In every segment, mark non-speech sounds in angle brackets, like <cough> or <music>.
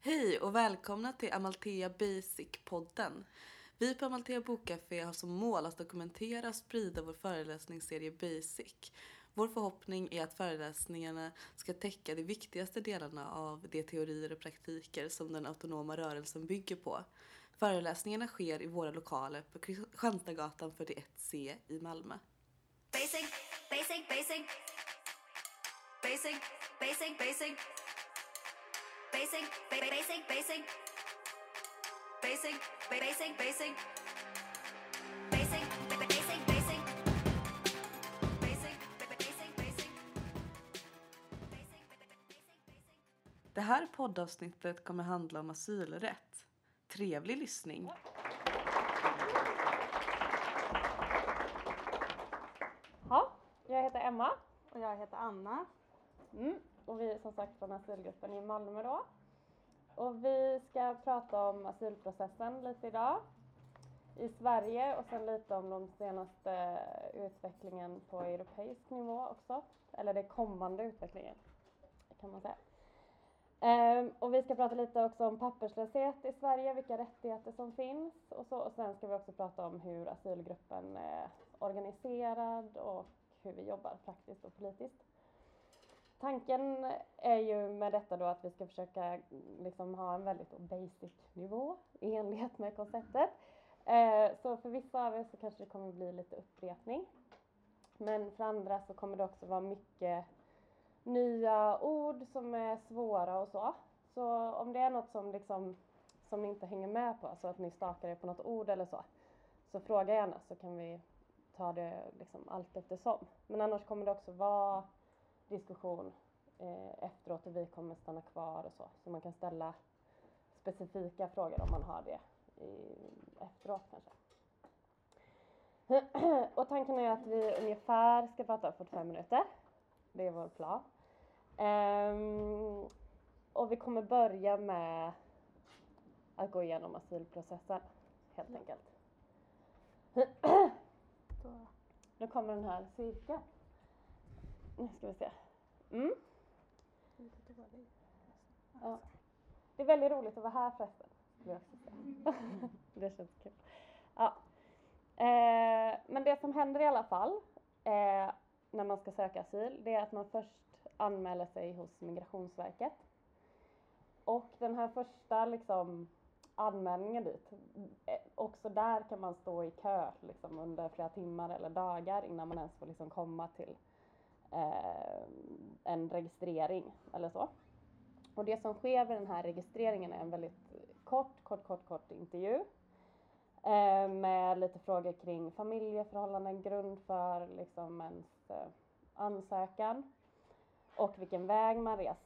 Hej och välkomna till Amalthea Basic-podden. Vi på Amalthea Bokcafé har som mål att dokumentera och sprida vår föreläsningsserie Basic. Vår förhoppning är att föreläsningarna ska täcka de viktigaste delarna av de teorier och praktiker som den autonoma rörelsen bygger på. Föreläsningarna sker i våra lokaler på Kristianstadsgatan 41C i Malmö. Basic, basic, basic. Basic, basic, basic. Basic, ba- ba- basic, basic. Basic, ba- basic, basic. Basic, ba- ba- basic, basic. Basic, ba- ba- basic, basic. Basic, ba- ba- basic, basic. Det här poddavsnittet kommer handla om asylrätt. Trevlig lyssning! Ja, jag heter Emma Och jag heter Anna. mm och vi är som sagt från asylgruppen i Malmö då. Och vi ska prata om asylprocessen lite idag i Sverige och sen lite om den senaste utvecklingen på europeisk nivå också. Eller den kommande utvecklingen kan man säga. Ehm, och vi ska prata lite också om papperslöshet i Sverige, vilka rättigheter som finns och så. Och sen ska vi också prata om hur asylgruppen är organiserad och hur vi jobbar praktiskt och politiskt. Tanken är ju med detta då att vi ska försöka liksom ha en väldigt basic nivå i enlighet med konceptet. Eh, så för vissa av er så kanske det kommer bli lite upprepning. Men för andra så kommer det också vara mycket nya ord som är svåra och så. Så om det är något som liksom som ni inte hänger med på, så att ni stakar er på något ord eller så, så fråga gärna så kan vi ta det liksom allt eftersom. Men annars kommer det också vara diskussion eh, efteråt och vi kommer stanna kvar och så. Så man kan ställa specifika frågor om man har det i, efteråt kanske. <clears throat> och tanken är att vi ungefär ska prata 45 minuter. Det är vår plan. Ehm, och vi kommer börja med att gå igenom asylprocessen helt enkelt. Nu kommer den här cirkeln. Nu ska vi se. Mm. Ja. Det är väldigt roligt att vara här förresten. Säga. <laughs> det känns kul. Ja. Eh, men det som händer i alla fall eh, när man ska söka asyl, det är att man först anmäler sig hos Migrationsverket. Och den här första liksom, anmälningen dit, eh, också där kan man stå i kö liksom, under flera timmar eller dagar innan man ens får liksom, komma till eh, en registrering eller så. Och det som sker vid den här registreringen är en väldigt kort, kort, kort, kort intervju eh, med lite frågor kring familjeförhållanden, grund för liksom ens eh, ansökan och vilken väg man rest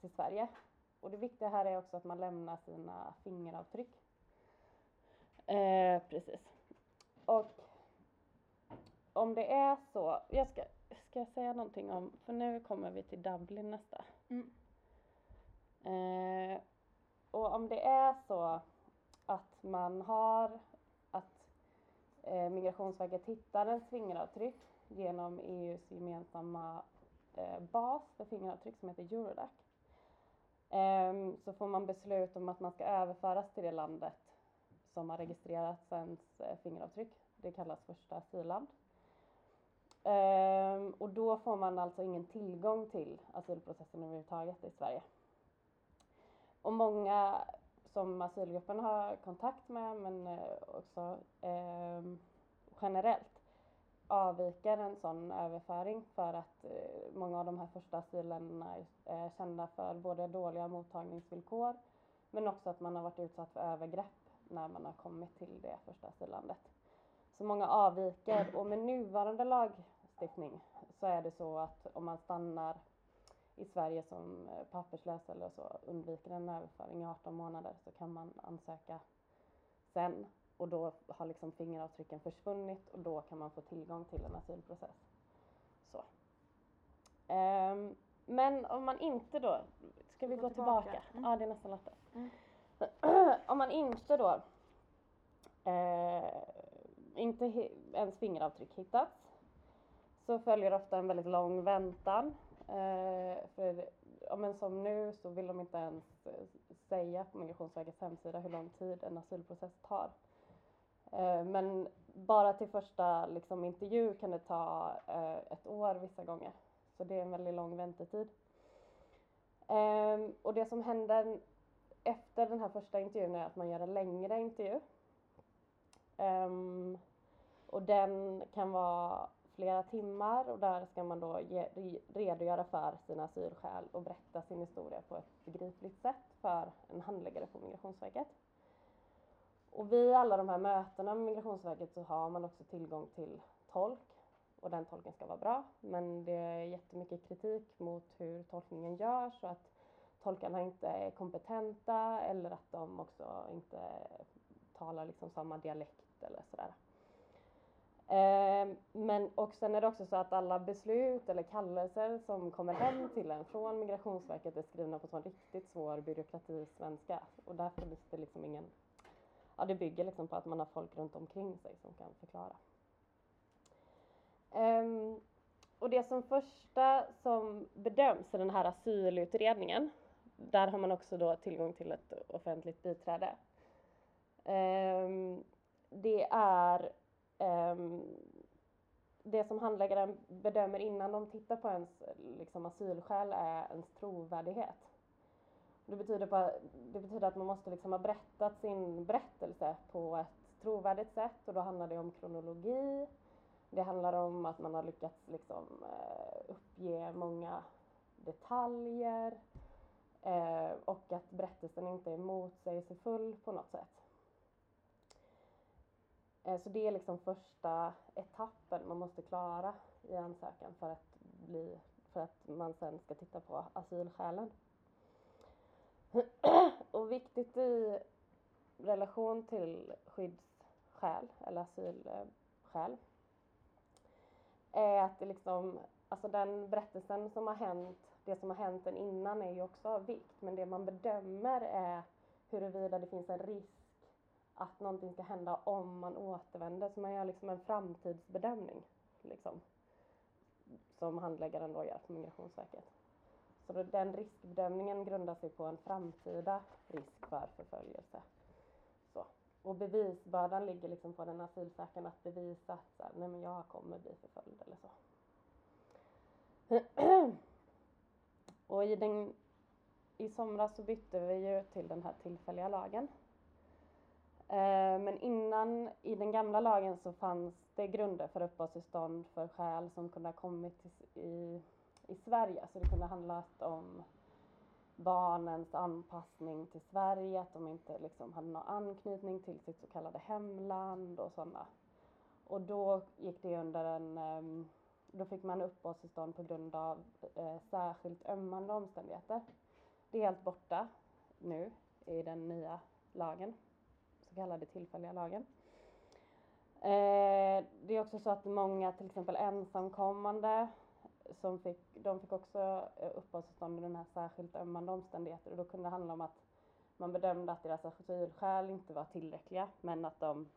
till Sverige. Och det viktiga här är också att man lämnar sina fingeravtryck. Eh, precis. Och om det är så, jag ska, ska jag säga någonting om, för nu kommer vi till Dublin nästa. Mm. Eh, och om det är så att man har, att eh, Migrationsverket hittar ens fingeravtryck genom EUs gemensamma eh, bas för fingeravtryck som heter Eurodac. Ehm, så får man beslut om att man ska överföras till det landet som har registrerat ens eh, fingeravtryck. Det kallas första asylland. Ehm, och då får man alltså ingen tillgång till asylprocessen överhuvudtaget i Sverige. Och många som asylgruppen har kontakt med, men eh, också ehm, generellt, avviker en sån överföring för att eh, många av de här första asylländerna är, kända för både dåliga mottagningsvillkor men också att man har varit utsatt för övergrepp när man har kommit till det första asyllandet. Så många avviker och med nuvarande lag lagstiftning så är det så att om man stannar i Sverige som eh, papperslös eller så undviker en överföring i 18 månader så kan man ansöka sen och då har liksom fingeravtrycken försvunnit och då kan man få tillgång till en asylprocess. Så. Ehm, men om man inte då, ska vi Gå gå tillbaka. tillbaka? Mm. Ja, det är nästan lättare. Mm. <clears throat> om man inte då, eh, inte ens fingeravtryck hittats, så följer ofta en väldigt lång väntan. Eh, för ja, men som nu så vill de inte ens eh, säga på Migrationsverkets hemsida hur lång tid en asylprocess tar. Eh, men bara till första liksom, intervju kan det ta eh, ett år vissa gånger. Så det är en väldigt lång väntetid. Ehm, och det som händer efter den här första intervjun är att man gör en längre intervju. Ehm, och den kan vara flera timmar och där ska man då ge, redogöra för sina asylskäl och berätta sin historia på ett begripligt sätt för en handläggare på Migrationsverket. Och vid alla de här mötena med Migrationsverket så har man också tillgång till tolk och den tolken ska vara bra. Men det är jättemycket kritik mot hur tolkningen görs och att tolkarna inte är kompetenta eller att de också inte talar liksom samma dialekt eller sådär. Ehm, men och sen är det också så att alla beslut eller kallelser som kommer hem till en från Migrationsverket är skrivna på sån riktigt svår byråkratisvenska och därför finns det liksom ingen, ja det bygger liksom på att man har folk runt omkring sig som kan förklara. Ehm, och det som första som bedöms i den här asylutredningen, där har man också då tillgång till ett offentligt biträde. Ehm, det är Ehm, det som handläggaren bedömer innan de tittar på ens liksom, asylskäl är ens trovärdighet. Det betyder, på, det betyder att man måste liksom ha berättat sin berättelse på ett trovärdigt sätt och då handlar det om kronologi, det handlar om att man har lyckats liksom, eh, uppge många detaljer eh, och att berättelsen inte är motsägelsefull på något sätt. Eh, så det är liksom första etappen man måste klara i ansökan för att, bli, för att man sen ska titta på asylskälen. <clears throat> Och viktigt i relation till skyddsskäl eller asylskäl är att det liksom, alltså den berättelsen som har hänt, det som har hänt den innan är ju också av vikt, men det man bedömer är huruvida det finns en risk att någonting ska hända om man återvänder, så man gör liksom en framtidsbedömning, liksom, som handläggaren då gör på Migrationsverket. Så den riskbedömningen grundar sig på en framtida risk för förföljelse. Och bevisbördan ligger liksom på den asylsökande att bevisa att så här, nej men jag kommer bli förföljd eller så. <clears throat> och i, den, i somras så bytte vi ju till den här tillfälliga lagen. Eh, men innan, i den gamla lagen så fanns det grunder för uppehållstillstånd för skäl som kunde ha kommit i, i Sverige. Så det kunde ha handlat om barnens anpassning till Sverige, att de inte liksom hade någon anknytning till sitt så kallade hemland och sådana. Och då gick det under en, ehm, då fick man uppehållstillstånd på grund av eh, särskilt ömmande omständigheter. Det är helt borta nu i den nya lagen, så kallade tillfälliga lagen. Eh, det är också så att många till exempel ensamkommande som fick, de fick också eh, uppehållstillstånd i den här särskilt ömmande omständigheter och då kunde det handla om att man bedömde att deras asylskäl inte var tillräckliga men att de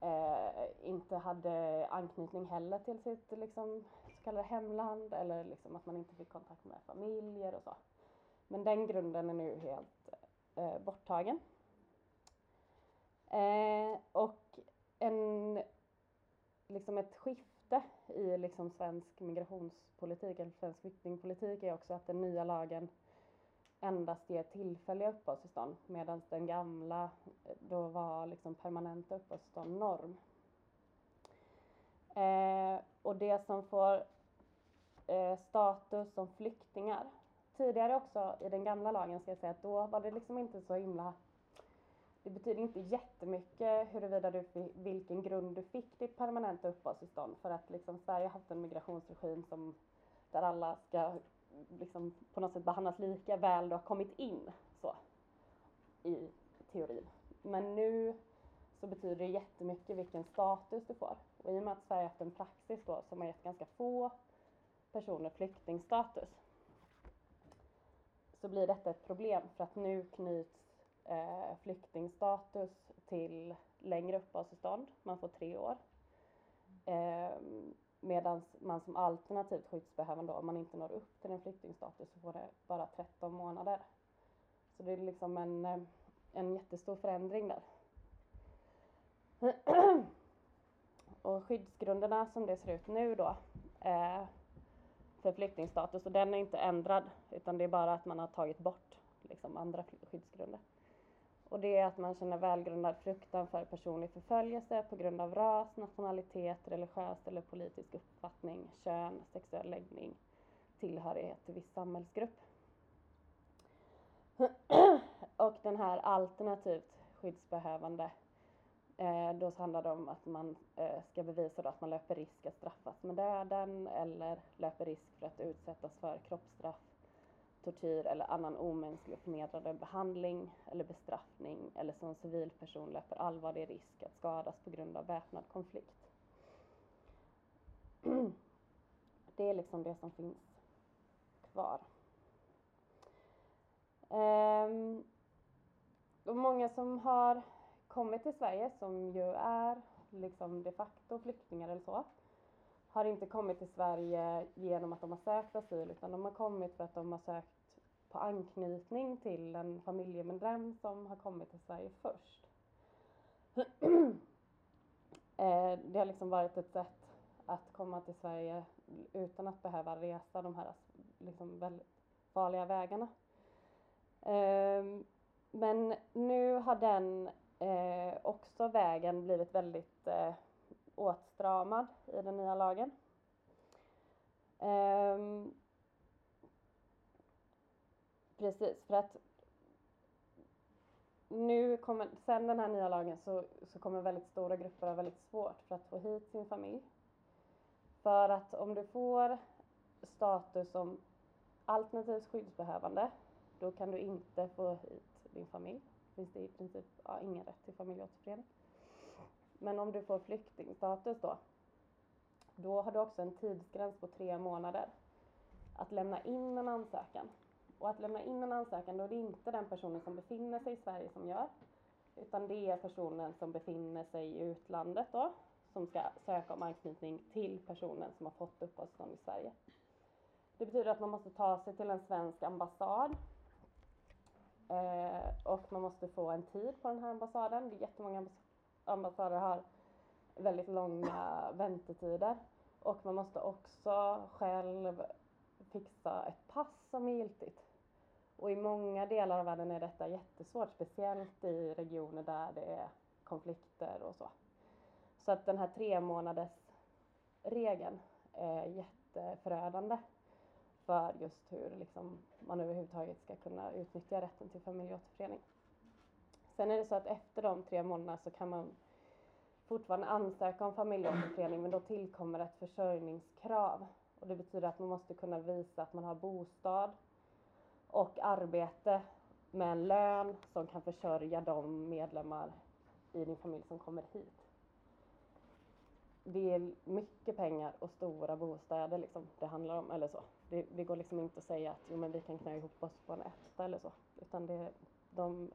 eh, inte hade anknytning heller till sitt liksom, så kallade hemland eller liksom att man inte fick kontakt med familjer och så. Men den grunden är nu helt eh, borttagen. Eh, och en, liksom ett skifte i liksom svensk migrationspolitik eller svensk flyktingpolitik är också att den nya lagen endast ger tillfälliga uppehållstillstånd medan den gamla eh, då var liksom permanenta uppehållstillstånd norm. Eh, och det som får eh, status som flyktingar. Tidigare också i den gamla lagen ska jag säga att då var det liksom inte så himla det betyder inte jättemycket huruvida du, vilken grund du fick ditt permanenta uppehållstillstånd för att liksom Sverige har haft en migrationsregim som, där alla ska liksom på något sätt behandlas lika väl du har kommit in så i teorin. Men nu så betyder det jättemycket vilken status du får. Och i och med att Sverige har haft en praxis då som har gett ganska få personer flyktingstatus så blir detta ett problem för att nu knyts eh, flyktingstatus till längre uppehållstillstånd. Man får tre år. Eh, Medan man som alternativt skyddsbehövande, om man inte når upp till en flyktingstatus, så får det bara 13 månader. Så det är liksom en, eh, en jättestor förändring där. <clears throat> Och skyddsgrunderna som det ser ut nu då eh, för flyktingstatus, och den är inte ändrad utan det är bara att man har tagit bort liksom, andra skyddsgrunder. Och det är att man känner välgrundad fruktan för personlig förföljelse på grund av ras, nationalitet, religiös eller politisk uppfattning, kön, sexuell läggning, tillhörighet till viss samhällsgrupp. <clears throat> och den här alternativt skyddsbehövande, eh, då handlar det om att man eh, ska bevisa då att man löper risk att straffas med döden eller löper risk för att utsättas för kroppsstraff tortyr eller annan omänsklig och förnedrande behandling eller bestraffning eller som civilperson löper allvarlig risk att skadas på grund av väpnad konflikt. <clears throat> Det är liksom det som finns kvar. Um, och många som har kommit till Sverige, som ju är liksom de facto flyktingar eller så, har inte kommit till Sverige genom att de har sökt asyl utan de har kommit för att de har sökt på anknytning till en familjemedlem som har kommit till Sverige först. <clears throat> Eh, det har liksom varit ett sätt att komma till Sverige utan att behöva resa de här liksom väldigt farliga vägarna. Ehm, men nu har den eh, också vägen blivit väldigt eh, åtstramad i den nya lagen. Um, precis, för att nu kommer, sen den här nya lagen så, så kommer väldigt stora grupper ha väldigt svårt för att få hit sin familj. För att om du får status som alternativt skyddsbehövande, då kan du inte få hit din familj. Finns det i princip ja, ingen rätt till familjeåterförening. Men om du får flyktingstatus då, då har du också en tidsgräns på tre månader att lämna in en ansökan. Och att lämna in en ansökan, då är det inte den personen som befinner sig i Sverige som gör, utan det är personen som befinner sig i utlandet då, som ska söka om anknytning till personen som har fått uppehållstillstånd i Sverige. Det betyder att man måste ta sig till en svensk ambassad eh, och man måste få en tid på den här ambassaden. Det är jättemånga ambassader har väldigt långa väntetider och man måste också själv fixa ett pass som är giltigt. Och i många delar av världen är detta jättesvårt, speciellt i regioner där det är konflikter och så. Så att den här tre månaders regeln är jätteförödande för just hur liksom man överhuvudtaget ska kunna utnyttja rätten till familjeåterförening. Sen är det så att efter de tre månaderna så kan man fortfarande ansöka om familjeåterförening men då tillkommer ett försörjningskrav. Och det betyder att man måste kunna visa att man har bostad och arbete med en lön som kan försörja de medlemmar i din familj som kommer hit. Det är mycket pengar och stora bostäder liksom det handlar om, eller så. Det, det går liksom inte att säga att jo, men vi kan knä ihop oss på en etta eller så, utan det, de,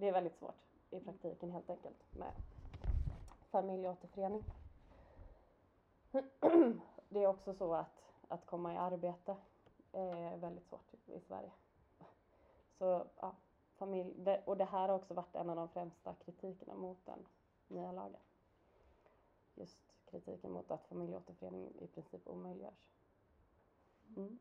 det är väldigt svårt i praktiken helt enkelt med familjeåterförening. <clears throat> Det är också så att, att komma i arbete är väldigt svårt i Sverige. Så ja, familj, och det här har också varit en av de främsta kritikerna mot den nya lagen. Just kritiken mot att familjeåterförening i princip omöjliggörs. Mm.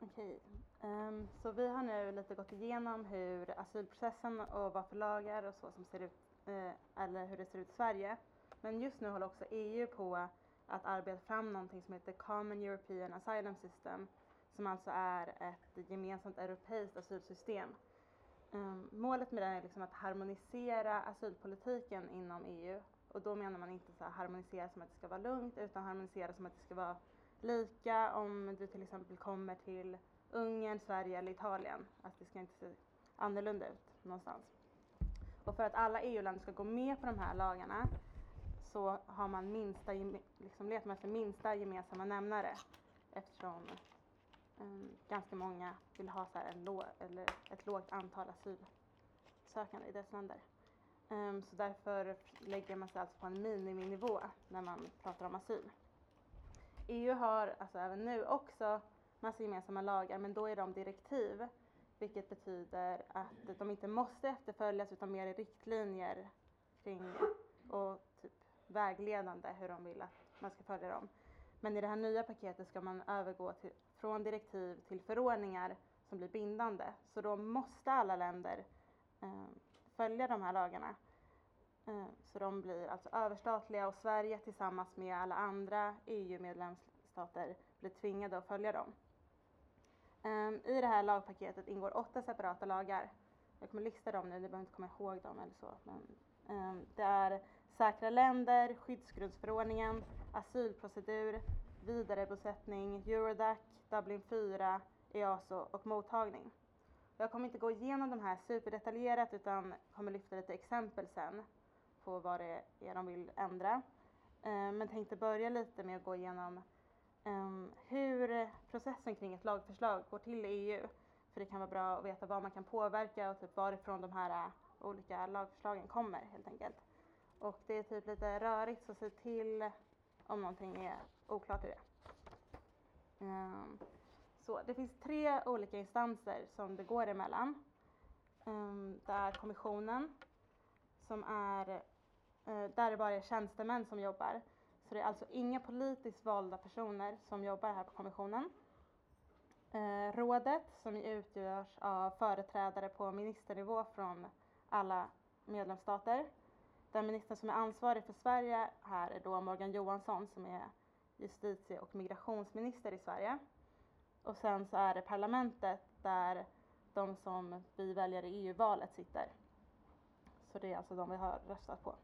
Okej, um, så vi har nu lite gått igenom hur asylprocessen och vad för lagar och så som ser ut, uh, eller hur det ser ut i Sverige. Men just nu håller också EU på att arbeta fram någonting som heter Common European Asylum System som alltså är ett gemensamt europeiskt asylsystem. Um, målet med det är liksom att harmonisera asylpolitiken inom EU och då menar man inte så harmonisera som att det ska vara lugnt utan harmonisera som att det ska vara lika om du till exempel kommer till Ungern, Sverige eller Italien. Att det ska inte se annorlunda ut någonstans. Och för att alla EU-länder ska gå med på de här lagarna så har man minsta, liksom letar man efter minsta gemensamma nämnare eftersom um, ganska många vill ha så en låg, eller ett lågt antal asylsökande i dessa länder. Um, så därför lägger man sig alltså på en miniminivå när man pratar om asyl. EU har alltså även nu också massa gemensamma lagar men då är de direktiv vilket betyder att de inte måste efterföljas utan mer är riktlinjer kring och typ vägledande hur de vill att man ska följa dem. Men i det här nya paketet ska man övergå till, från direktiv till förordningar som blir bindande. Så då måste alla länder eh, följa de här lagarna. Mm. Så de blir alltså överstatliga och Sverige tillsammans med alla andra EU-medlemsstater blir tvingade att följa dem. Ehm, I det här lagpaketet ingår åtta separata lagar. Jag kommer lista dem nu, ni behöver inte komma ihåg dem eller så. Men, ehm, det är säkra länder, skyddsgrundsförordningen, asylprocedur, vidarebosättning, Eurodac, Dublin 4, EASO och mottagning. Jag kommer inte gå igenom de här superdetaljerat utan kommer lyfta lite exempel sen på vad det är de vill ändra. Eh, men tänkte börja lite med att gå igenom ehm, hur processen kring ett lagförslag går till i EU. För det kan vara bra att veta vad man kan påverka och typ varifrån de här eh, olika lagförslagen kommer helt enkelt. Och det är typ lite rörigt så se till om någonting är oklart i det. Ehm, så det finns tre olika instanser som det går emellan. Ehm, det är kommissionen som är, Eh, där det bara är tjänstemän som jobbar. Så det är alltså inga politiskt valda personer som jobbar här på kommissionen. Eh, rådet som utgörs av företrädare på ministernivå från alla medlemsstater. Den minister som är ansvarig för Sverige här är då Morgan Johansson som är justitie och migrationsminister i Sverige. Och sen så är det parlamentet där de som vi väljer i EU-valet sitter. Så det är alltså de vi har röstat på.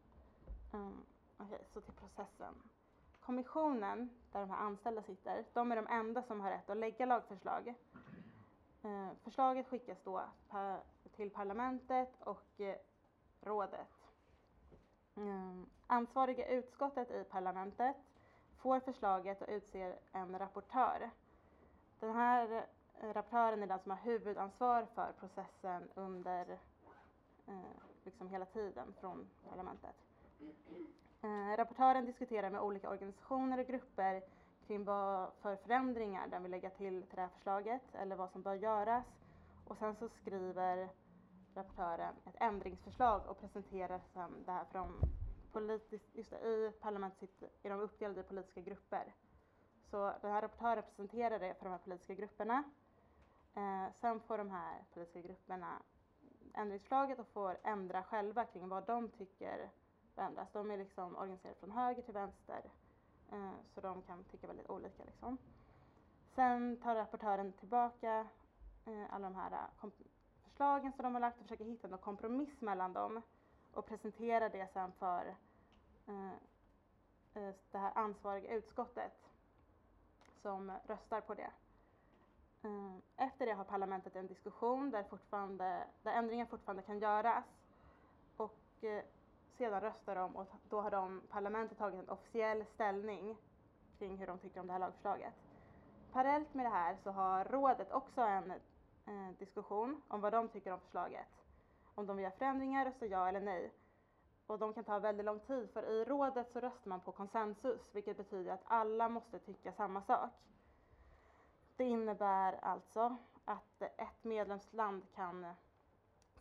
Um, Okej, okay, så till processen. Kommissionen, där de här anställda sitter, de är de enda som har rätt att lägga lagförslag. Eh, förslaget skickas då till parlamentet och eh, rådet. Eh, ansvariga utskottet i parlamentet får förslaget och utser en rapportör. Den här eh, rapportören är den som har huvudansvar för processen under eh, liksom hela tiden från parlamentet. Eh, rapportören diskuterar med olika organisationer och grupper kring vad för förändringar den vill lägga till till det här förslaget eller vad som bör göras. Och sen så skriver rapportören ett ändringsförslag och presenterar sen det här för de politiskt, just det, i parlamentet är de uppdelade i politiska grupper. Så den här rapportören presenterar det för de här politiska grupperna. Eh, sen får de här politiska grupperna ändringsförslaget och får ändra själva kring vad de tycker förändras. De är liksom organiserade från höger till vänster. Eh, så de kan tycka väldigt olika liksom. Sen tar rapportören tillbaka eh, alla de här eh, förslagen som de har lagt och försöker hitta någon kompromiss mellan dem och presenterar det sen för eh, eh det här ansvariga utskottet som röstar på det. Eh, efter det har parlamentet en diskussion där, fortfarande, där ändringar fortfarande kan göras och sedan röstar de och då har de, parlamentet tagit en officiell ställning kring hur de tycker om det här lagförslaget. Parallellt med det här så har rådet också en eh, diskussion om vad de tycker om förslaget. Om de vill göra förändringar, rösta ja eller nej. Och de kan ta väldigt lång tid för i rådet så röstar man på konsensus vilket betyder att alla måste tycka samma sak. Det innebär alltså att ett medlemsland kan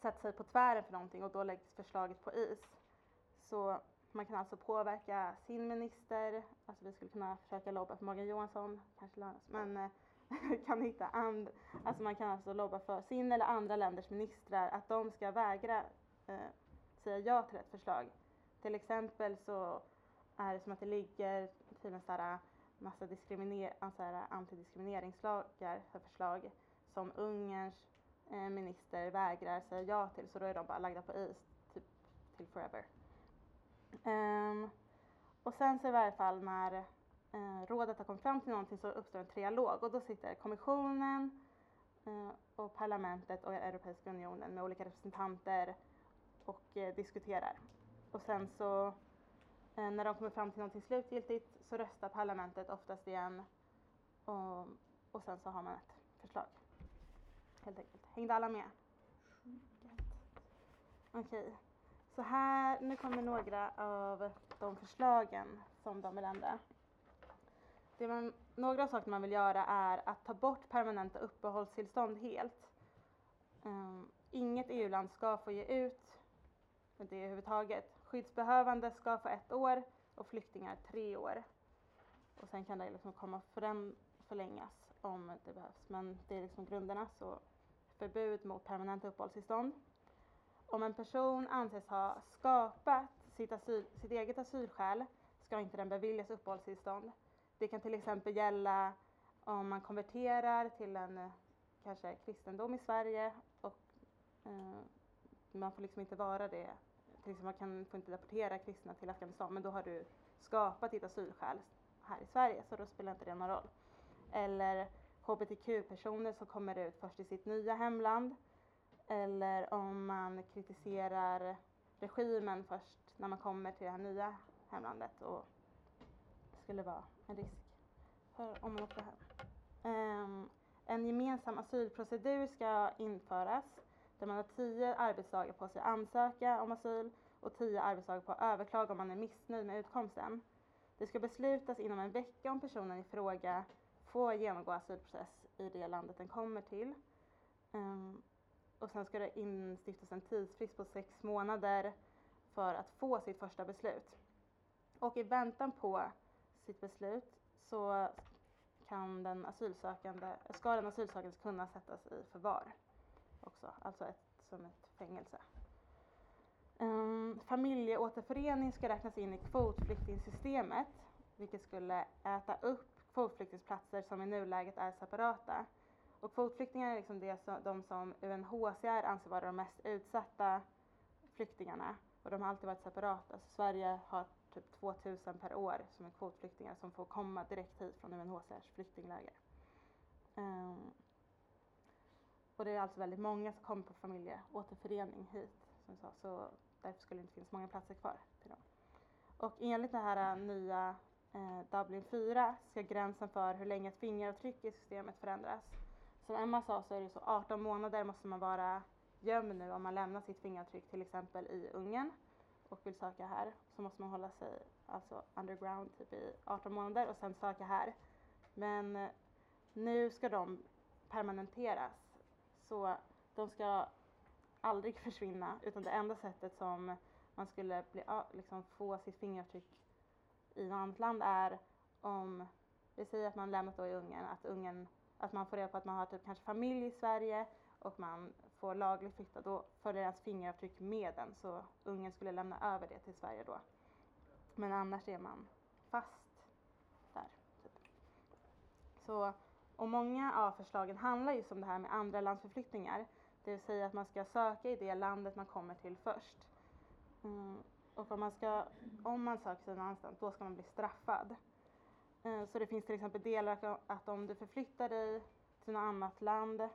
sätta sig på tvären för någonting och då läggs förslaget på is. Så man kan alltså påverka sin minister, alltså vi skulle kunna försöka lobba för Morgan Johansson, kanske lönas, men eh, <laughs> kan hitta and, alltså man kan alltså lobba för sin eller andra länders ministrar att de ska vägra eh, säga ja till ett förslag. Till exempel så är det som att det ligger tydligen sådär massa diskriminer, alltså antidiskrimineringslagar för förslag som Ungerns eh, minister vägrar säga ja till så då är de bara lagda på is typ till forever. Um, och sen så i varje fall när uh, rådet har kommit fram till någonting så uppstår en trialog och då sitter kommissionen uh, och parlamentet och Europeiska unionen med olika representanter och uh, diskuterar. Och sen så när de kommer fram till någonting slutgiltigt så röstar parlamentet oftast igen och, och sen så har man ett förslag. Helt enkelt. Hängde alla med? Okej. Okay. Så här, nu kommer några av de förslagen som de vill ändra. Det man, några av sakerna man vill göra är att ta bort permanenta uppehållstillstånd helt. Um, inget EU-land ska få ge ut det överhuvudtaget. Skyddsbehövande ska få ett år och flyktingar tre år. Och sen kan det liksom komma förrän, förlängas om det behövs. Men det är liksom grunderna. Så förbud mot permanenta uppehållstillstånd. Om en person anses ha skapat sitt, asyl, sitt eget asylskäl ska inte den beviljas uppehållstillstånd. Det kan till exempel gälla om man konverterar till en eh, kanske kristendom i Sverige och eh, man får liksom inte vara det. Till exempel man kan, får inte deportera kristna till Afghanistan men då har du skapat ditt asylskäl här i Sverige så då spelar inte det någon roll. Eller hbtq-personer som kommer ut först i sitt nya hemland. Eller om man kritiserar regimen först när man kommer till det här nya hemlandet och det skulle vara en risk för om man åker hem. Um, en gemensam asylprocedur ska införas där man har tio arbetsdagar på sig att ansöka om asyl och tio arbetsdagar på att överklaga om man är missnöjd med utkomsten. Det ska beslutas inom en vecka om personen i fråga får genomgå asylprocess i det landet den kommer till. Um, och sen ska det instiftas en tidsfrist på sex månader för att få sitt första beslut. Och i väntan på sitt beslut så kan den asylsökande, ska den asylsökande kunna sättas i förvar också, alltså ett, som ett fängelse. Um, familjeåterförening ska räknas in i kvotflyktingsystemet, vilket skulle äta upp kvotflyktingsplatser som i nuläget är separata. Och kvotflyktingar är liksom det som, de som UNHCR anser vara de mest utsatta flyktingarna och de har alltid varit separata. Så Sverige har typ 2000 per år som är kvotflyktingar som får komma direkt hit från UNHCRs flyktingläger. Um, och det är alltså väldigt många som kommer på familjeåterförening hit, som sa, så därför skulle det inte finnas många platser kvar till dem. Och enligt det här eh, nya eh, Dublin 4 ska gränsen för hur länge ett fingeravtryck i systemet förändras. Som Emma sa så är det så 18 månader måste man vara gömd nu om man lämnar sitt fingeravtryck till exempel i Ungern och vill söka här så måste man hålla sig alltså underground typ i 18 månader och sen söka här. Men eh, nu ska de permanenteras så de ska aldrig <laughs> försvinna utan det enda sättet som man skulle bli, liksom få sitt fingeravtryck i något annat land är om, vi säger att man lämnat då i Ungern, att, Ungern, att man får reda på att man har typ kanske familj i Sverige och man får lagligt flytta, då följer ens fingeravtryck med den så ungen skulle lämna över det till Sverige då. Men annars är man fast där. Typ. Så, och många av förslagen handlar just om det här med andra landsförflyttningar. Det vill säga att man ska söka i det landet man kommer till först. Mm. Och om man, ska, om man söker sig någon annanstans, då ska man bli straffad. Eh, så det finns till exempel delar att om du förflyttar dig till något annat land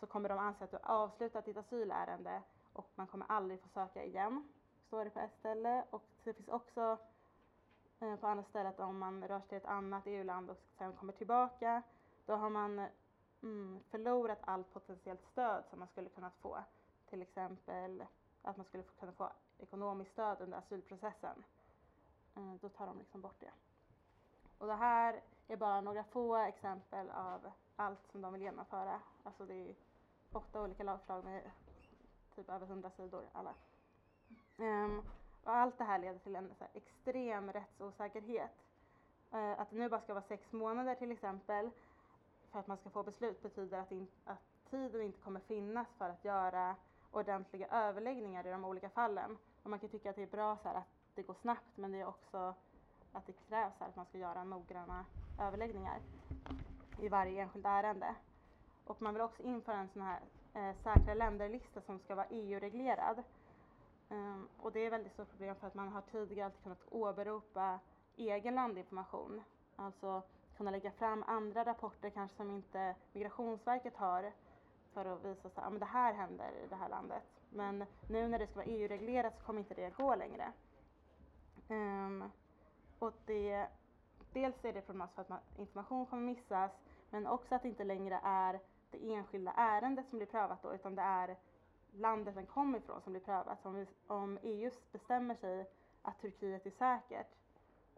så kommer de anse att du avslutat ditt asylärende och man kommer aldrig få söka igen. Står det på ett ställe. Och det finns också eh, på andra ställen att om man rör sig till ett annat EU-land och sen kommer tillbaka då har man mm, förlorat allt potentiellt stöd som man skulle kunnat få. Till exempel att man skulle kunna få ekonomiskt stöd under asylprocessen. Eh, då tar de liksom bort det. Och det här är bara några få exempel av allt som de vill genomföra. Alltså det är åtta olika lagförslag med typ över hundra sidor alla. Um, och allt det här leder till en här, extrem rättsosäkerhet. Uh, att det nu bara ska vara sex månader till exempel för att man ska få beslut betyder att, in, att tiden inte kommer finnas för att göra ordentliga överläggningar i de olika fallen. Och man kan tycka att det är bra så här, att det går snabbt men det är också att det krävs att man ska göra noggranna överläggningar i varje enskilt ärende. Och man vill också införa en sån här eh, säkra länderlista som ska vara EU-reglerad. Um, ehm, och det är ett väldigt stort problem för att man har tidigare alltid kunnat åberopa egen landinformation. Alltså kunna lägga fram andra rapporter kanske som inte Migrationsverket har för att visa att ah, det här händer i det här landet. Men nu när det ska vara EU-reglerat så kommer inte det gå längre. Um, och det, dels är det problematiskt för att man, information kommer missas men också att det inte längre är det enskilda ärendet som blir prövat då utan det är landet den kommer ifrån som blir prövat. Så om, vi, om EU bestämmer sig att Turkiet är säkert,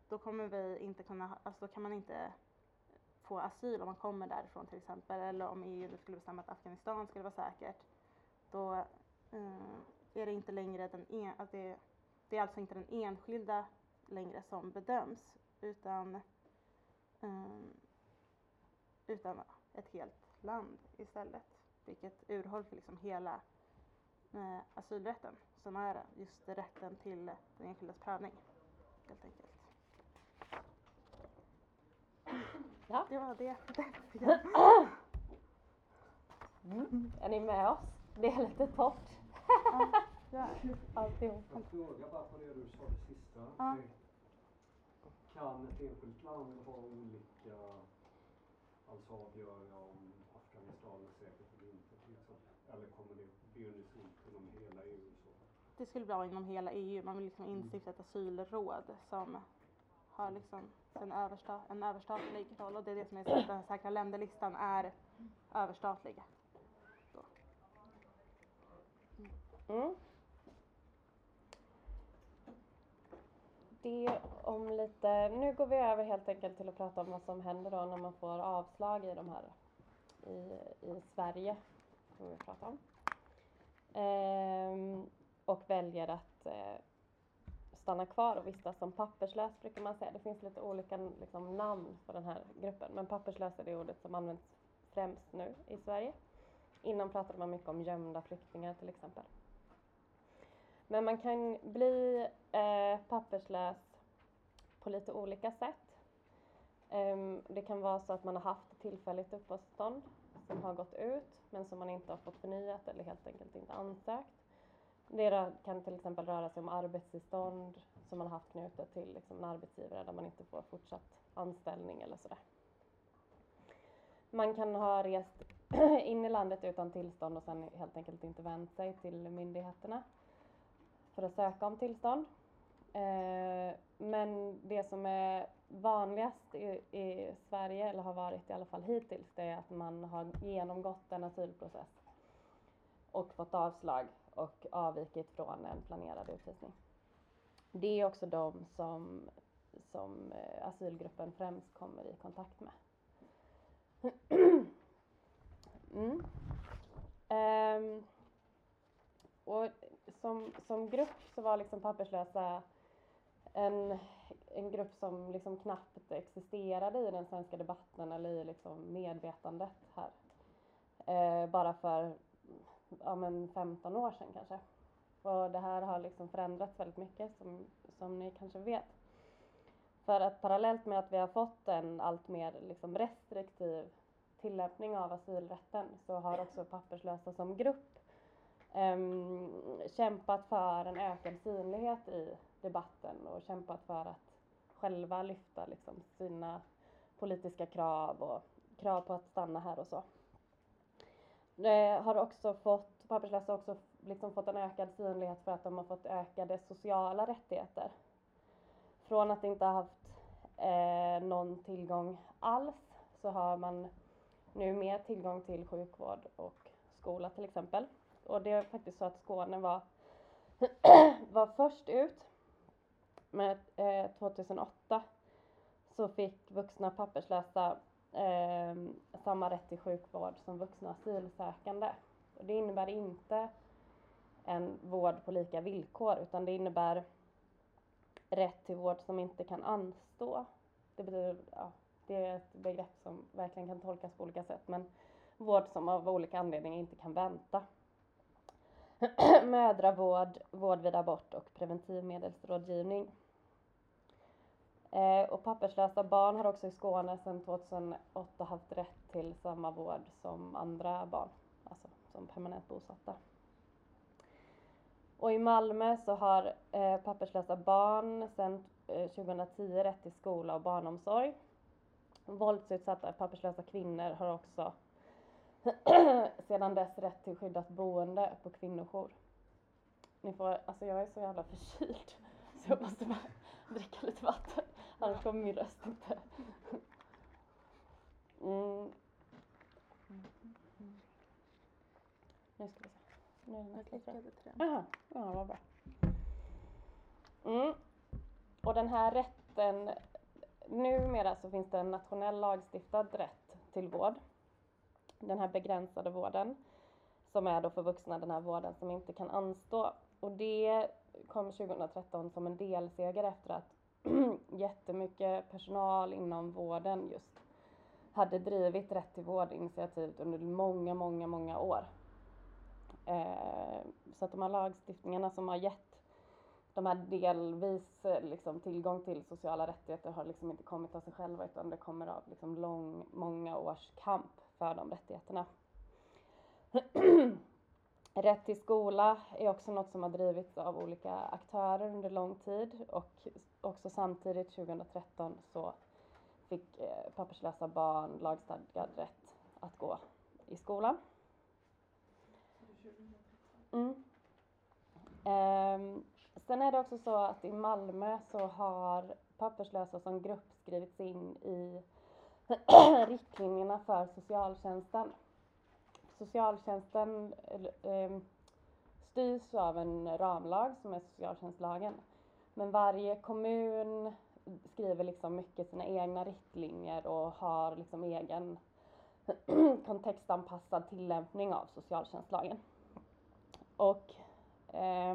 då kommer vi inte kunna, alltså då kan man inte få asyl om man kommer därifrån till exempel. Eller om EU skulle bestämma att Afghanistan skulle vara säkert, då eh, är det inte längre den en, att det, det är alltså inte den enskilda längre som bedöms utan, eh, utan ett helt land istället. Vilket urholkar liksom hela eh, asylrätten som är just rätten till den enskildas prövning. Helt enkelt. Ja. Det var det. <laughs> <laughs> Mm. Är ni med oss? Det är lite torrt ja. Alltihop. En fråga bara på det du sa det sista. Ja. Kan ett enskilt land ha olika, alltså avgöra om Afghanistan är säkert eller inte till exempel? Eller kommer det bli unisont inom hela EU? Så? Det skulle vara inom hela EU. Man vill liksom instifta ett asylråd som har liksom en, översta, en överstatlig roll och det är det som är så att den säkra länderlistan är överstatlig. Mm. Det om lite, nu går vi över helt enkelt till att prata om vad som händer då när man får avslag i de här i, i Sverige. Som vi prata om. Ehm, och väljer att eh, stanna kvar och vistas som papperslös brukar man säga. Det finns lite olika liksom, namn på den här gruppen men papperslös är det ordet som används främst nu i Sverige. Innan pratade man mycket om gömda flyktingar till exempel. Men man kan bli eh, papperslös på lite olika sätt. Um, det kan vara så att man har haft ett tillfälligt uppehållstillstånd som har gått ut men som man inte har fått förnyat eller helt enkelt inte ansökt. Det kan till exempel röra sig om arbetstillstånd som man har haft knutet till liksom en arbetsgivare där man inte får fortsatt anställning eller sådär. Man kan ha rest <clears throat> in i landet utan tillstånd och sen helt enkelt inte vänt sig till myndigheterna för att söka om tillstånd. Eh, men det som är vanligast i, i Sverige, eller har varit i alla fall hittills, det är att man har genomgått en asylprocess och fått avslag och avvikit från en planerad utvisning. Det är också de som, som eh, asylgruppen främst kommer i kontakt med. <clears throat> Mm. Ehm, och som, som grupp så var liksom papperslösa en, en grupp som liksom knappt existerade i den svenska debatten eller i liksom medvetandet här. Eh, bara för ja, men 15 år sedan kanske. Och det här har liksom förändrats väldigt mycket som, som ni kanske vet. För att parallellt med att vi har fått en allt mer liksom restriktiv tillämpning av asylrätten så har också papperslösa som grupp Ehm, kämpat för en ökad synlighet i debatten och kämpat för att själva lyfta liksom sina politiska krav och krav på att stanna här och så. Eh, har också fått, papperslösa har också liksom fått en ökad synlighet för att de har fått ökade sociala rättigheter. Från att inte ha haft eh, någon tillgång alls så har man nu mer tillgång till sjukvård och skola till exempel. Och det är faktiskt så att Skåne var, <clears throat> var först ut med eh, 2008 så fick vuxna papperslösa eh, samma rätt till sjukvård som vuxna asylsökande. Och det innebär inte en vård på lika villkor utan det innebär rätt till vård som inte kan anstå. Det betyder, ja, det är ett begrepp som verkligen kan tolkas på olika sätt men vård som av olika anledningar inte kan vänta. <clears throat> Mödravård, vård vid abort och preventivmedelsrådgivning. Eh, och papperslösa barn har också i Skåne sedan 2008 haft rätt till samma vård som andra barn, alltså som permanent bosatta. Och i Malmö så har eh, papperslösa barn sedan eh, 2010 rätt till skola och barnomsorg. Våldsutsatta papperslösa kvinnor har också <clears throat> sedan dess rätt till skyddat boende på kvinnojour. Ni får, alltså jag är så jävla förkyld <laughs> så jag måste bara <laughs> dricka lite vatten annars kommer min röst inte. Mm. Nu ska vi se. Nu är den klickade. Jaha, ja vad bra. Mm. Och den här rätten, numera så finns det en nationell lagstiftad rätt till vård. Den här begränsade vården, som är då för vuxna den här vården som inte kan anstå. Och det kom 2013 som en delseger efter att <clears throat> jättemycket personal inom vården just hade drivit rätt till vård-initiativet under många, många, många år. Eh, så att de här lagstiftningarna som har gett de här delvis eh, liksom, tillgång till sociala rättigheter har liksom inte kommit av sig själva utan det kommer av liksom, lång, många års kamp för de rättigheterna. <clears throat> Rätt till skola är också något som har drivits av olika aktörer under lång tid och också samtidigt 2013 så fick eh, papperslösa barn lagstadgad rätt att gå i skolan. Mm. Ehm, sen är det också så att i Malmö så har papperslösa som grupp skrivits in i <clears throat> riktlinjerna för socialtjänsten. Socialtjänsten ehm, styrs av en ramlag som är socialtjänstlagen. Men varje kommun skriver liksom mycket sina egna riktlinjer och har liksom egen <clears throat> kontextanpassad tillämpning av socialtjänstlagen. Och eh,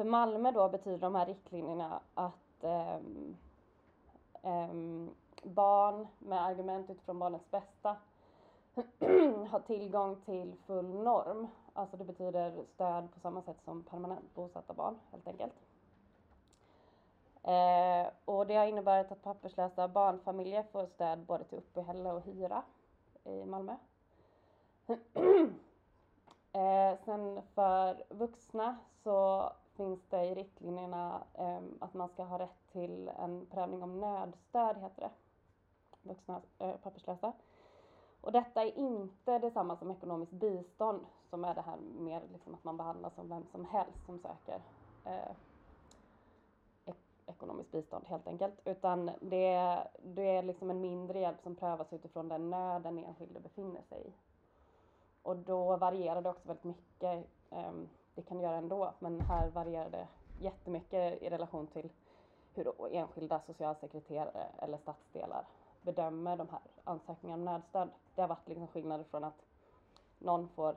för Malmö då betyder de här riktlinjerna att um, um, barn med argument utifrån barnets bästa <clears throat> har tillgång till full norm. Alltså det betyder stöd på samma sätt som permanent bosatta barn helt enkelt. Eh, och det har inneburit att papperslösa barnfamiljer får stöd både till uppehälle och hyra i Malmö. <clears throat> eh, sen för vuxna så finns det i riktlinjerna eh, att man ska ha rätt till en prövning om nödstöd, heter det. Vuxna eh, papperslösa. Och detta är inte detsamma som ekonomiskt bistånd, som är det här mer liksom att man behandlas som vem som helst som söker eh, ekonomiskt bistånd helt enkelt. Utan det, det är liksom en mindre hjälp som prövas utifrån den nöd den enskilde befinner sig i. Och då varierar det också väldigt mycket. Um, det kan göra ändå, men här varierar det jättemycket i relation till hur enskilda socialsekreterare eller stadsdelar bedömer de här ansökningarna om nödstöd. Det har varit liksom skillnader från att någon får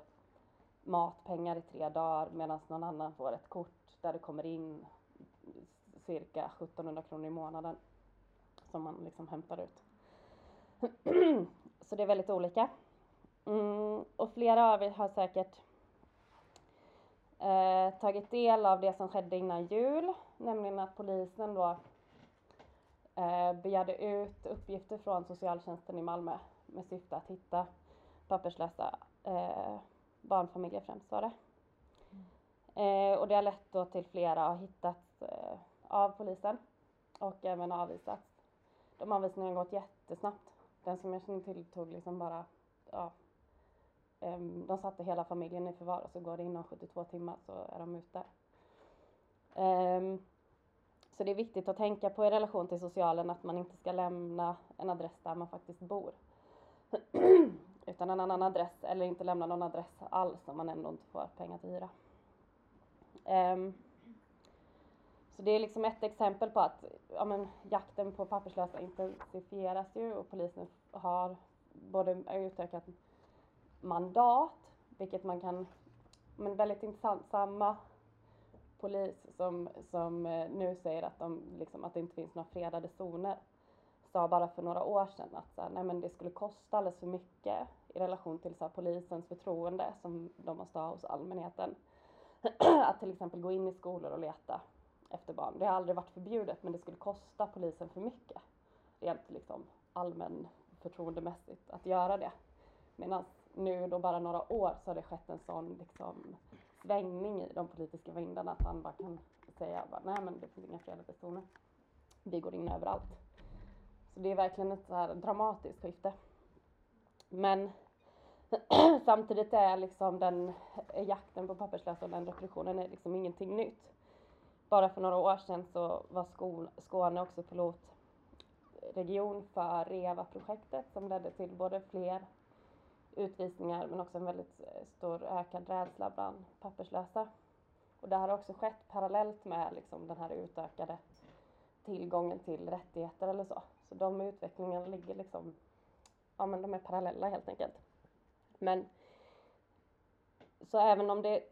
matpengar i tre dagar medan någon annan får ett kort där det kommer in cirka 1700 kronor i månaden som man liksom hämtar ut. <clears throat> Så det är väldigt olika. Mm, och flera av er har säkert eh, tagit del av det som skedde innan jul, nämligen att polisen då eh, begärde ut uppgifter från socialtjänsten i Malmö med syfte att hitta papperslösa eh, barnfamiljer främst var det. Mm. och det har lett då till flera har hittats eh, av polisen och även avvisats. De avvisningarna har gått jättesnabbt. Den som jag känner till tog liksom bara, ja, Ehm, de satte hela familjen i förvar och så går det inom 72 timmar så är de ute. Ehm, så det är viktigt att tänka på i relation till socialen att man inte ska lämna en adress där man faktiskt bor. <clears throat> Utan en annan adress eller inte lämna någon adress alls om man ändå inte får pengar till hyra. Ehm, så det är liksom ett exempel på att ja, men, jakten på papperslösa intensifieras ju och polisen har både utökat mandat, vilket man kan, men väldigt intressant, samma polis som, som eh, nu säger att, de, liksom, att det inte finns några fredade zoner sa bara för några år sedan att så här, nej, men det skulle kosta alldeles för mycket i relation till så här, polisens förtroende som de måste ha hos allmänheten. <clears throat> att till exempel gå in i skolor och leta efter barn. Det har aldrig varit förbjudet men det skulle kosta polisen för mycket rent liksom allmän förtroendemässigt att göra det. Medan nu då bara några år så har det skett en sån liksom svängning i de politiska vindarna att man bara kan säga bara, nej men det finns inga fredade personer. Vi går in överallt. Så det är verkligen ett så här dramatiskt skifte. Men <clears throat> samtidigt är liksom den jakten på papperslösa och den repressionen är liksom ingenting nytt bara för några år sedan så var Skåne också pilotregion för REVA-projektet som ledde till både fler utvisningar men också en väldigt eh, stor ökad rädsla bland papperslösa. Och det har också skett parallellt med liksom den här utökade tillgången till rättigheter eller så. Så de utvecklingarna ligger liksom, ja men de är parallella helt enkelt. Men så även om det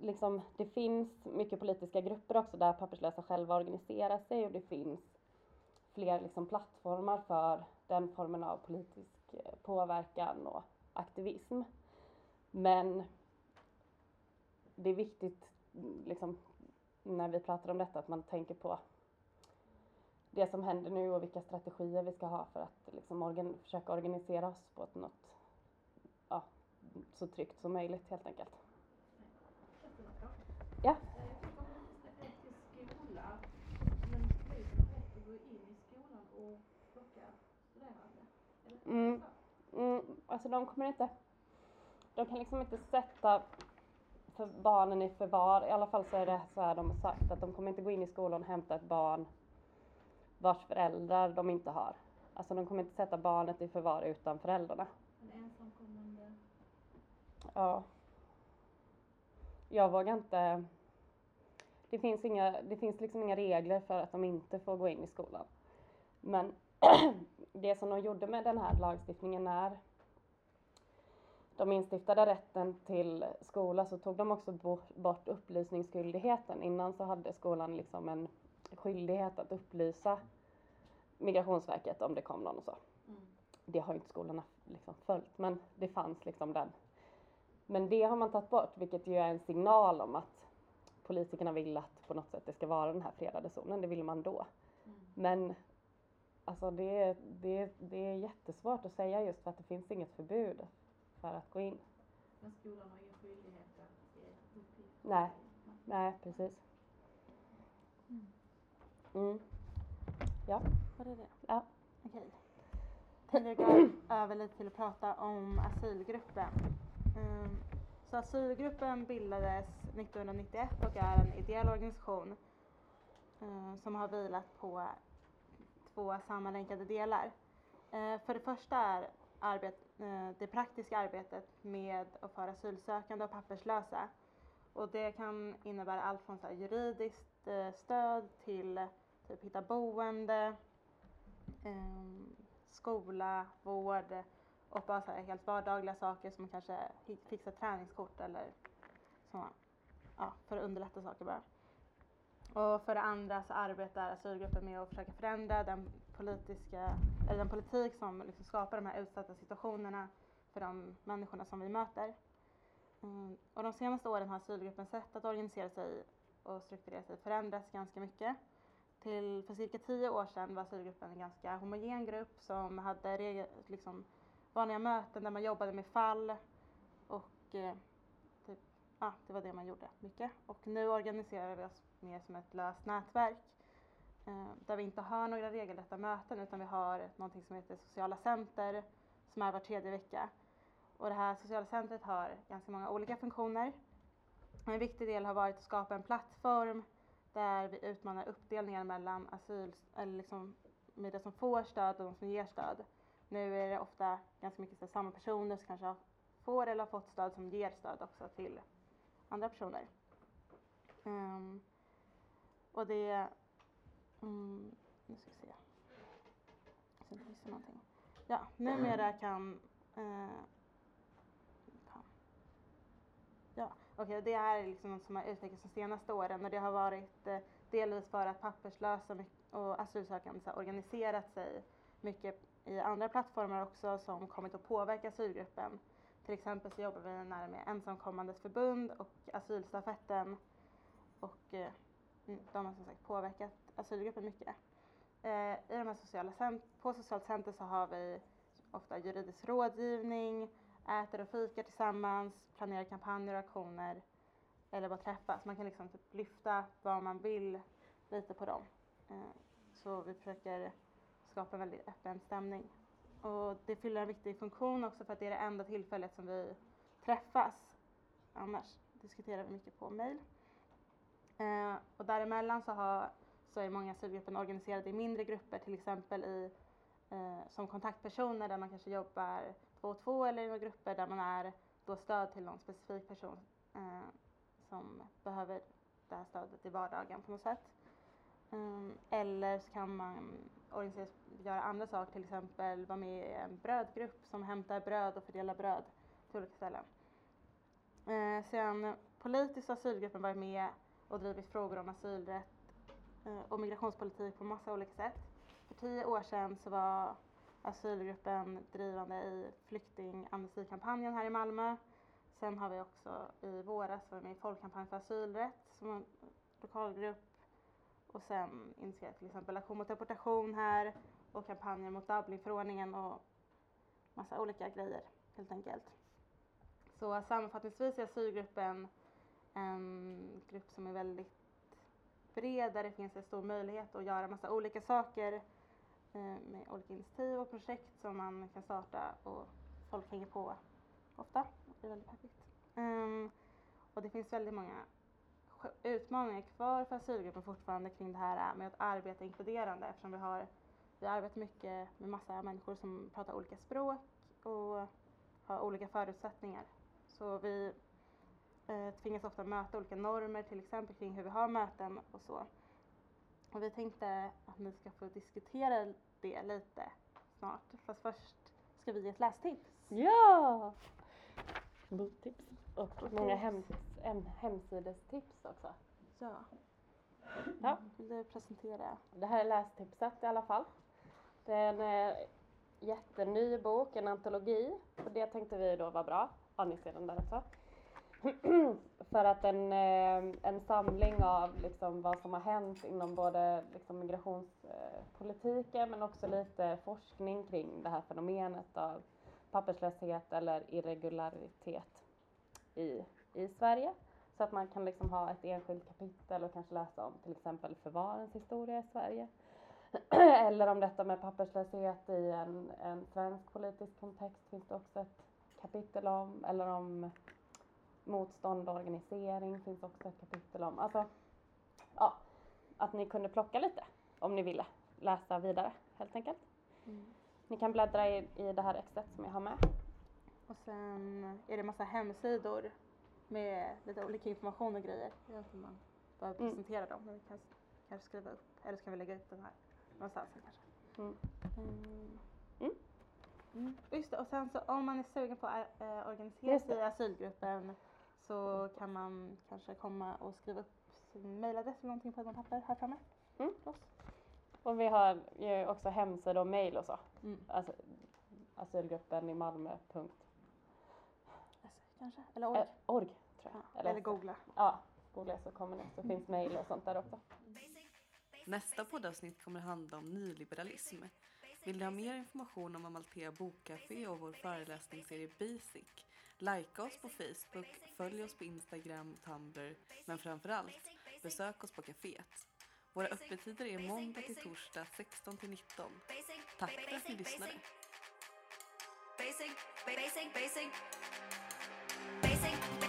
liksom, det finns mycket politiska grupper också där papperslösa själva organiserar sig och det finns fler liksom plattformar för den formen av politisk eh, påverkan och aktivism. Men det är viktigt liksom, när vi pratar om detta att man tänker på det som händer nu och vilka strategier vi ska ha för att liksom organ försöka organisera oss på ett något ja, så tryggt som möjligt helt enkelt. Ja. Mm, mm, alltså de kommer inte, de kan liksom inte sätta för barnen i förvar, i alla fall så är det så här de har sagt att de kommer inte gå in i skolan och hämta ett barn vars föräldrar de inte har. Alltså de kommer inte sätta barnet i förvar utan föräldrarna. En ensamkommande. Ja. Jag vågar inte. Det finns, inga, det finns liksom inga regler för att de inte får gå in i skolan. Men <clears throat> det som de gjorde med den här lagstiftningen när de instiftade rätten till skola så tog de också bort upplysningsskyldigheten. Innan så hade skolan liksom en skyldighet att upplysa Migrationsverket om det kom någon och så. Mm. Det har ju inte skolorna liksom följt, men det fanns liksom den. Men det har man tagit bort, vilket ju är en signal om att politikerna vill att på något sätt det ska vara den här fredade zonen. Det vill man då. Mm. Men alltså det, det, det är jättesvårt att säga just för att det finns inget förbud för att gå in. Men skolan har ingen skyldighet att ge uppgifter? Nej. Nej, precis. Mm. Ja. Var det det? Ja. Okej. Tänkte gå över lite till att prata om asylgruppen. Mm. Så asylgruppen bildades 1991 och är en ideell organisation eh, som har vilat på två sammanlänkade delar. Eh, för det första är arbet, eh, det praktiska arbetet med att föra asylsökande och papperslösa. Och det kan innebära allt från så här, juridiskt eh, stöd till typ hitta boende, ehm, skola, vård och bara så här helt vardagliga saker som kanske fixa träningskort eller så, ja, för att underlätta saker bara. Och för det andra så arbetar asylgruppen med att försöka förändra den, politiska, eller den politik som liksom skapar de här utsatta situationerna för de människorna som vi möter. Mm. Och de senaste åren har asylgruppens sätt att organisera sig och strukturera sig förändrats ganska mycket. Till för cirka tio år sedan var asylgruppen en ganska homogen grupp som hade liksom, vanliga möten där man jobbade med fall och eh, ja, det var det man gjorde mycket. Och nu organiserar vi oss mer som ett löst nätverk eh, där vi inte har några regelrätta möten utan vi har någonting som heter sociala center som är var tredje vecka. Och det här sociala centret har ganska många olika funktioner. En viktig del har varit att skapa en plattform där vi utmanar uppdelningar mellan asyl, eller liksom med det som får stöd och de som ger stöd. Nu är det ofta ganska mycket så samma personer som kanske får eller har fått stöd som ger stöd också till andra personer. Um, och det, um, nu ska vi se, Så inte någonting. Ja, numera kan uh, Ja, okej, okay, det är liksom något som har utvecklats de senaste åren och det har varit eh, delvis för att papperslösa och asylsökande har organiserat sig mycket i andra plattformar också som kommit att påverka asylgruppen. Till exempel så jobbar vi nära med Ensamkommandes förbund och Asylstafetten och eh, mm, de har som sagt påverkat asylgruppen mycket. Eh, I de här sociala på socialt center så har vi ofta juridisk rådgivning, äter och fikar tillsammans, planerar kampanjer och aktioner eller bara träffas. Man kan liksom typ lyfta vad man vill lite på dem. Eh, så vi försöker skapa en väldigt öppen stämning. Och det fyller en viktig funktion också för att det är det enda tillfället som vi träffas. Annars diskuterar vi mycket på mail. Eh, och däremellan så, har, så är många asylgrupper organiserade i mindre grupper, till exempel i, eh, som kontaktpersoner där man kanske jobbar två och två eller i några grupper där man är då stöd till någon specifik person eh, som behöver det här stödet i vardagen på något sätt. Mm, eller så kan man organisera, göra andra saker, till exempel vara med i en brödgrupp som hämtar bröd och fördelar bröd till olika ställen. Eh, sen politiskt har asylgruppen varit med och drivit frågor om asylrätt eh, och migrationspolitik på massa olika sätt. För tio år sedan så var asylgruppen drivande i flyktingamnestikampanjen här i Malmö. Sen har vi också i våras varit med i Folkkampanjen för asylrätt som en lokalgrupp och sen initierat till exempel aktion mot deportation här och kampanjer mot Dublinförordningen och massa olika grejer helt enkelt. Så sammanfattningsvis är asylgruppen en grupp som är väldigt bred där det finns en stor möjlighet att göra massa olika saker eh, med olika initiativ och projekt som man kan starta och folk hänger på ofta. Det är väldigt peppigt. Um, och det finns väldigt många utmaningar kvar för asylgruppen fortfarande kring det här med att arbeta inkluderande eftersom vi har vi arbetar mycket med massa människor som pratar olika språk och har olika förutsättningar. Så vi eh, tvingas ofta möta olika normer till exempel kring hur vi har möten och så. Och vi tänkte att ni ska få diskutera det lite snart. Fast först ska vi ge ett lästips. Ja! Boktips och många hem, hem, hemsidestips också. Ja. Ja. Vill du presentera? Det här är lästipset i alla fall. Det är en eh, jätteny bok, en antologi. Och det tänkte vi då var bra. Ja, ni ser den där också. <clears throat> För att en, eh, en samling av liksom vad som har hänt inom både liksom migrationspolitiken men också lite forskning kring det här fenomenet av papperslöshet eller irregularitet i, i Sverige. Så att man kan liksom ha ett enskilt kapitel och kanske läsa om till exempel förvarens historia i Sverige. <clears throat> Eller om detta med papperslöshet i en, en svensk politisk kontext finns det också ett kapitel om. Eller om motstånd och organisering finns också ett kapitel om. Alltså, ja, att ni kunde plocka lite om ni ville läsa vidare helt enkelt. Ni kan bläddra i, i det här exet som jag har med. Och sen är det massa hemsidor med lite olika information och grejer. Jag vet inte om man behöver Mm. presentera dem, men vi kan kanske skriva upp. Eller så kan vi lägga ut den här någonstans kanske. Mm. Mm. Mm. Mm. Just det, och sen så om man är sugen på att äh, organisera sig i asylgruppen så kan man kanske komma och skriva upp sin mailadress eller någonting på något papper här framme. Mm. Och vi har ju också hemsida och mail och så. Mm. Alltså, asylgruppen i Malmö. Punkt. Kanske? Eller org. Eh, org tror jag. Ja, eller googla. Ja, googla så kommer ni. Så finns mail och sånt där också. Nästa poddavsnitt kommer handla om nyliberalism. Vill ni ha mer information om Amalthea Bokcafé och vår föreläsningsserie Basic? Likea oss på Facebook, följ oss på Instagram, Tumblr, men framförallt besök oss på kaféet. Våra öppettider är måndag till torsdag 16 till 19. Basic, Tack för att ni basic, lyssnade. basic.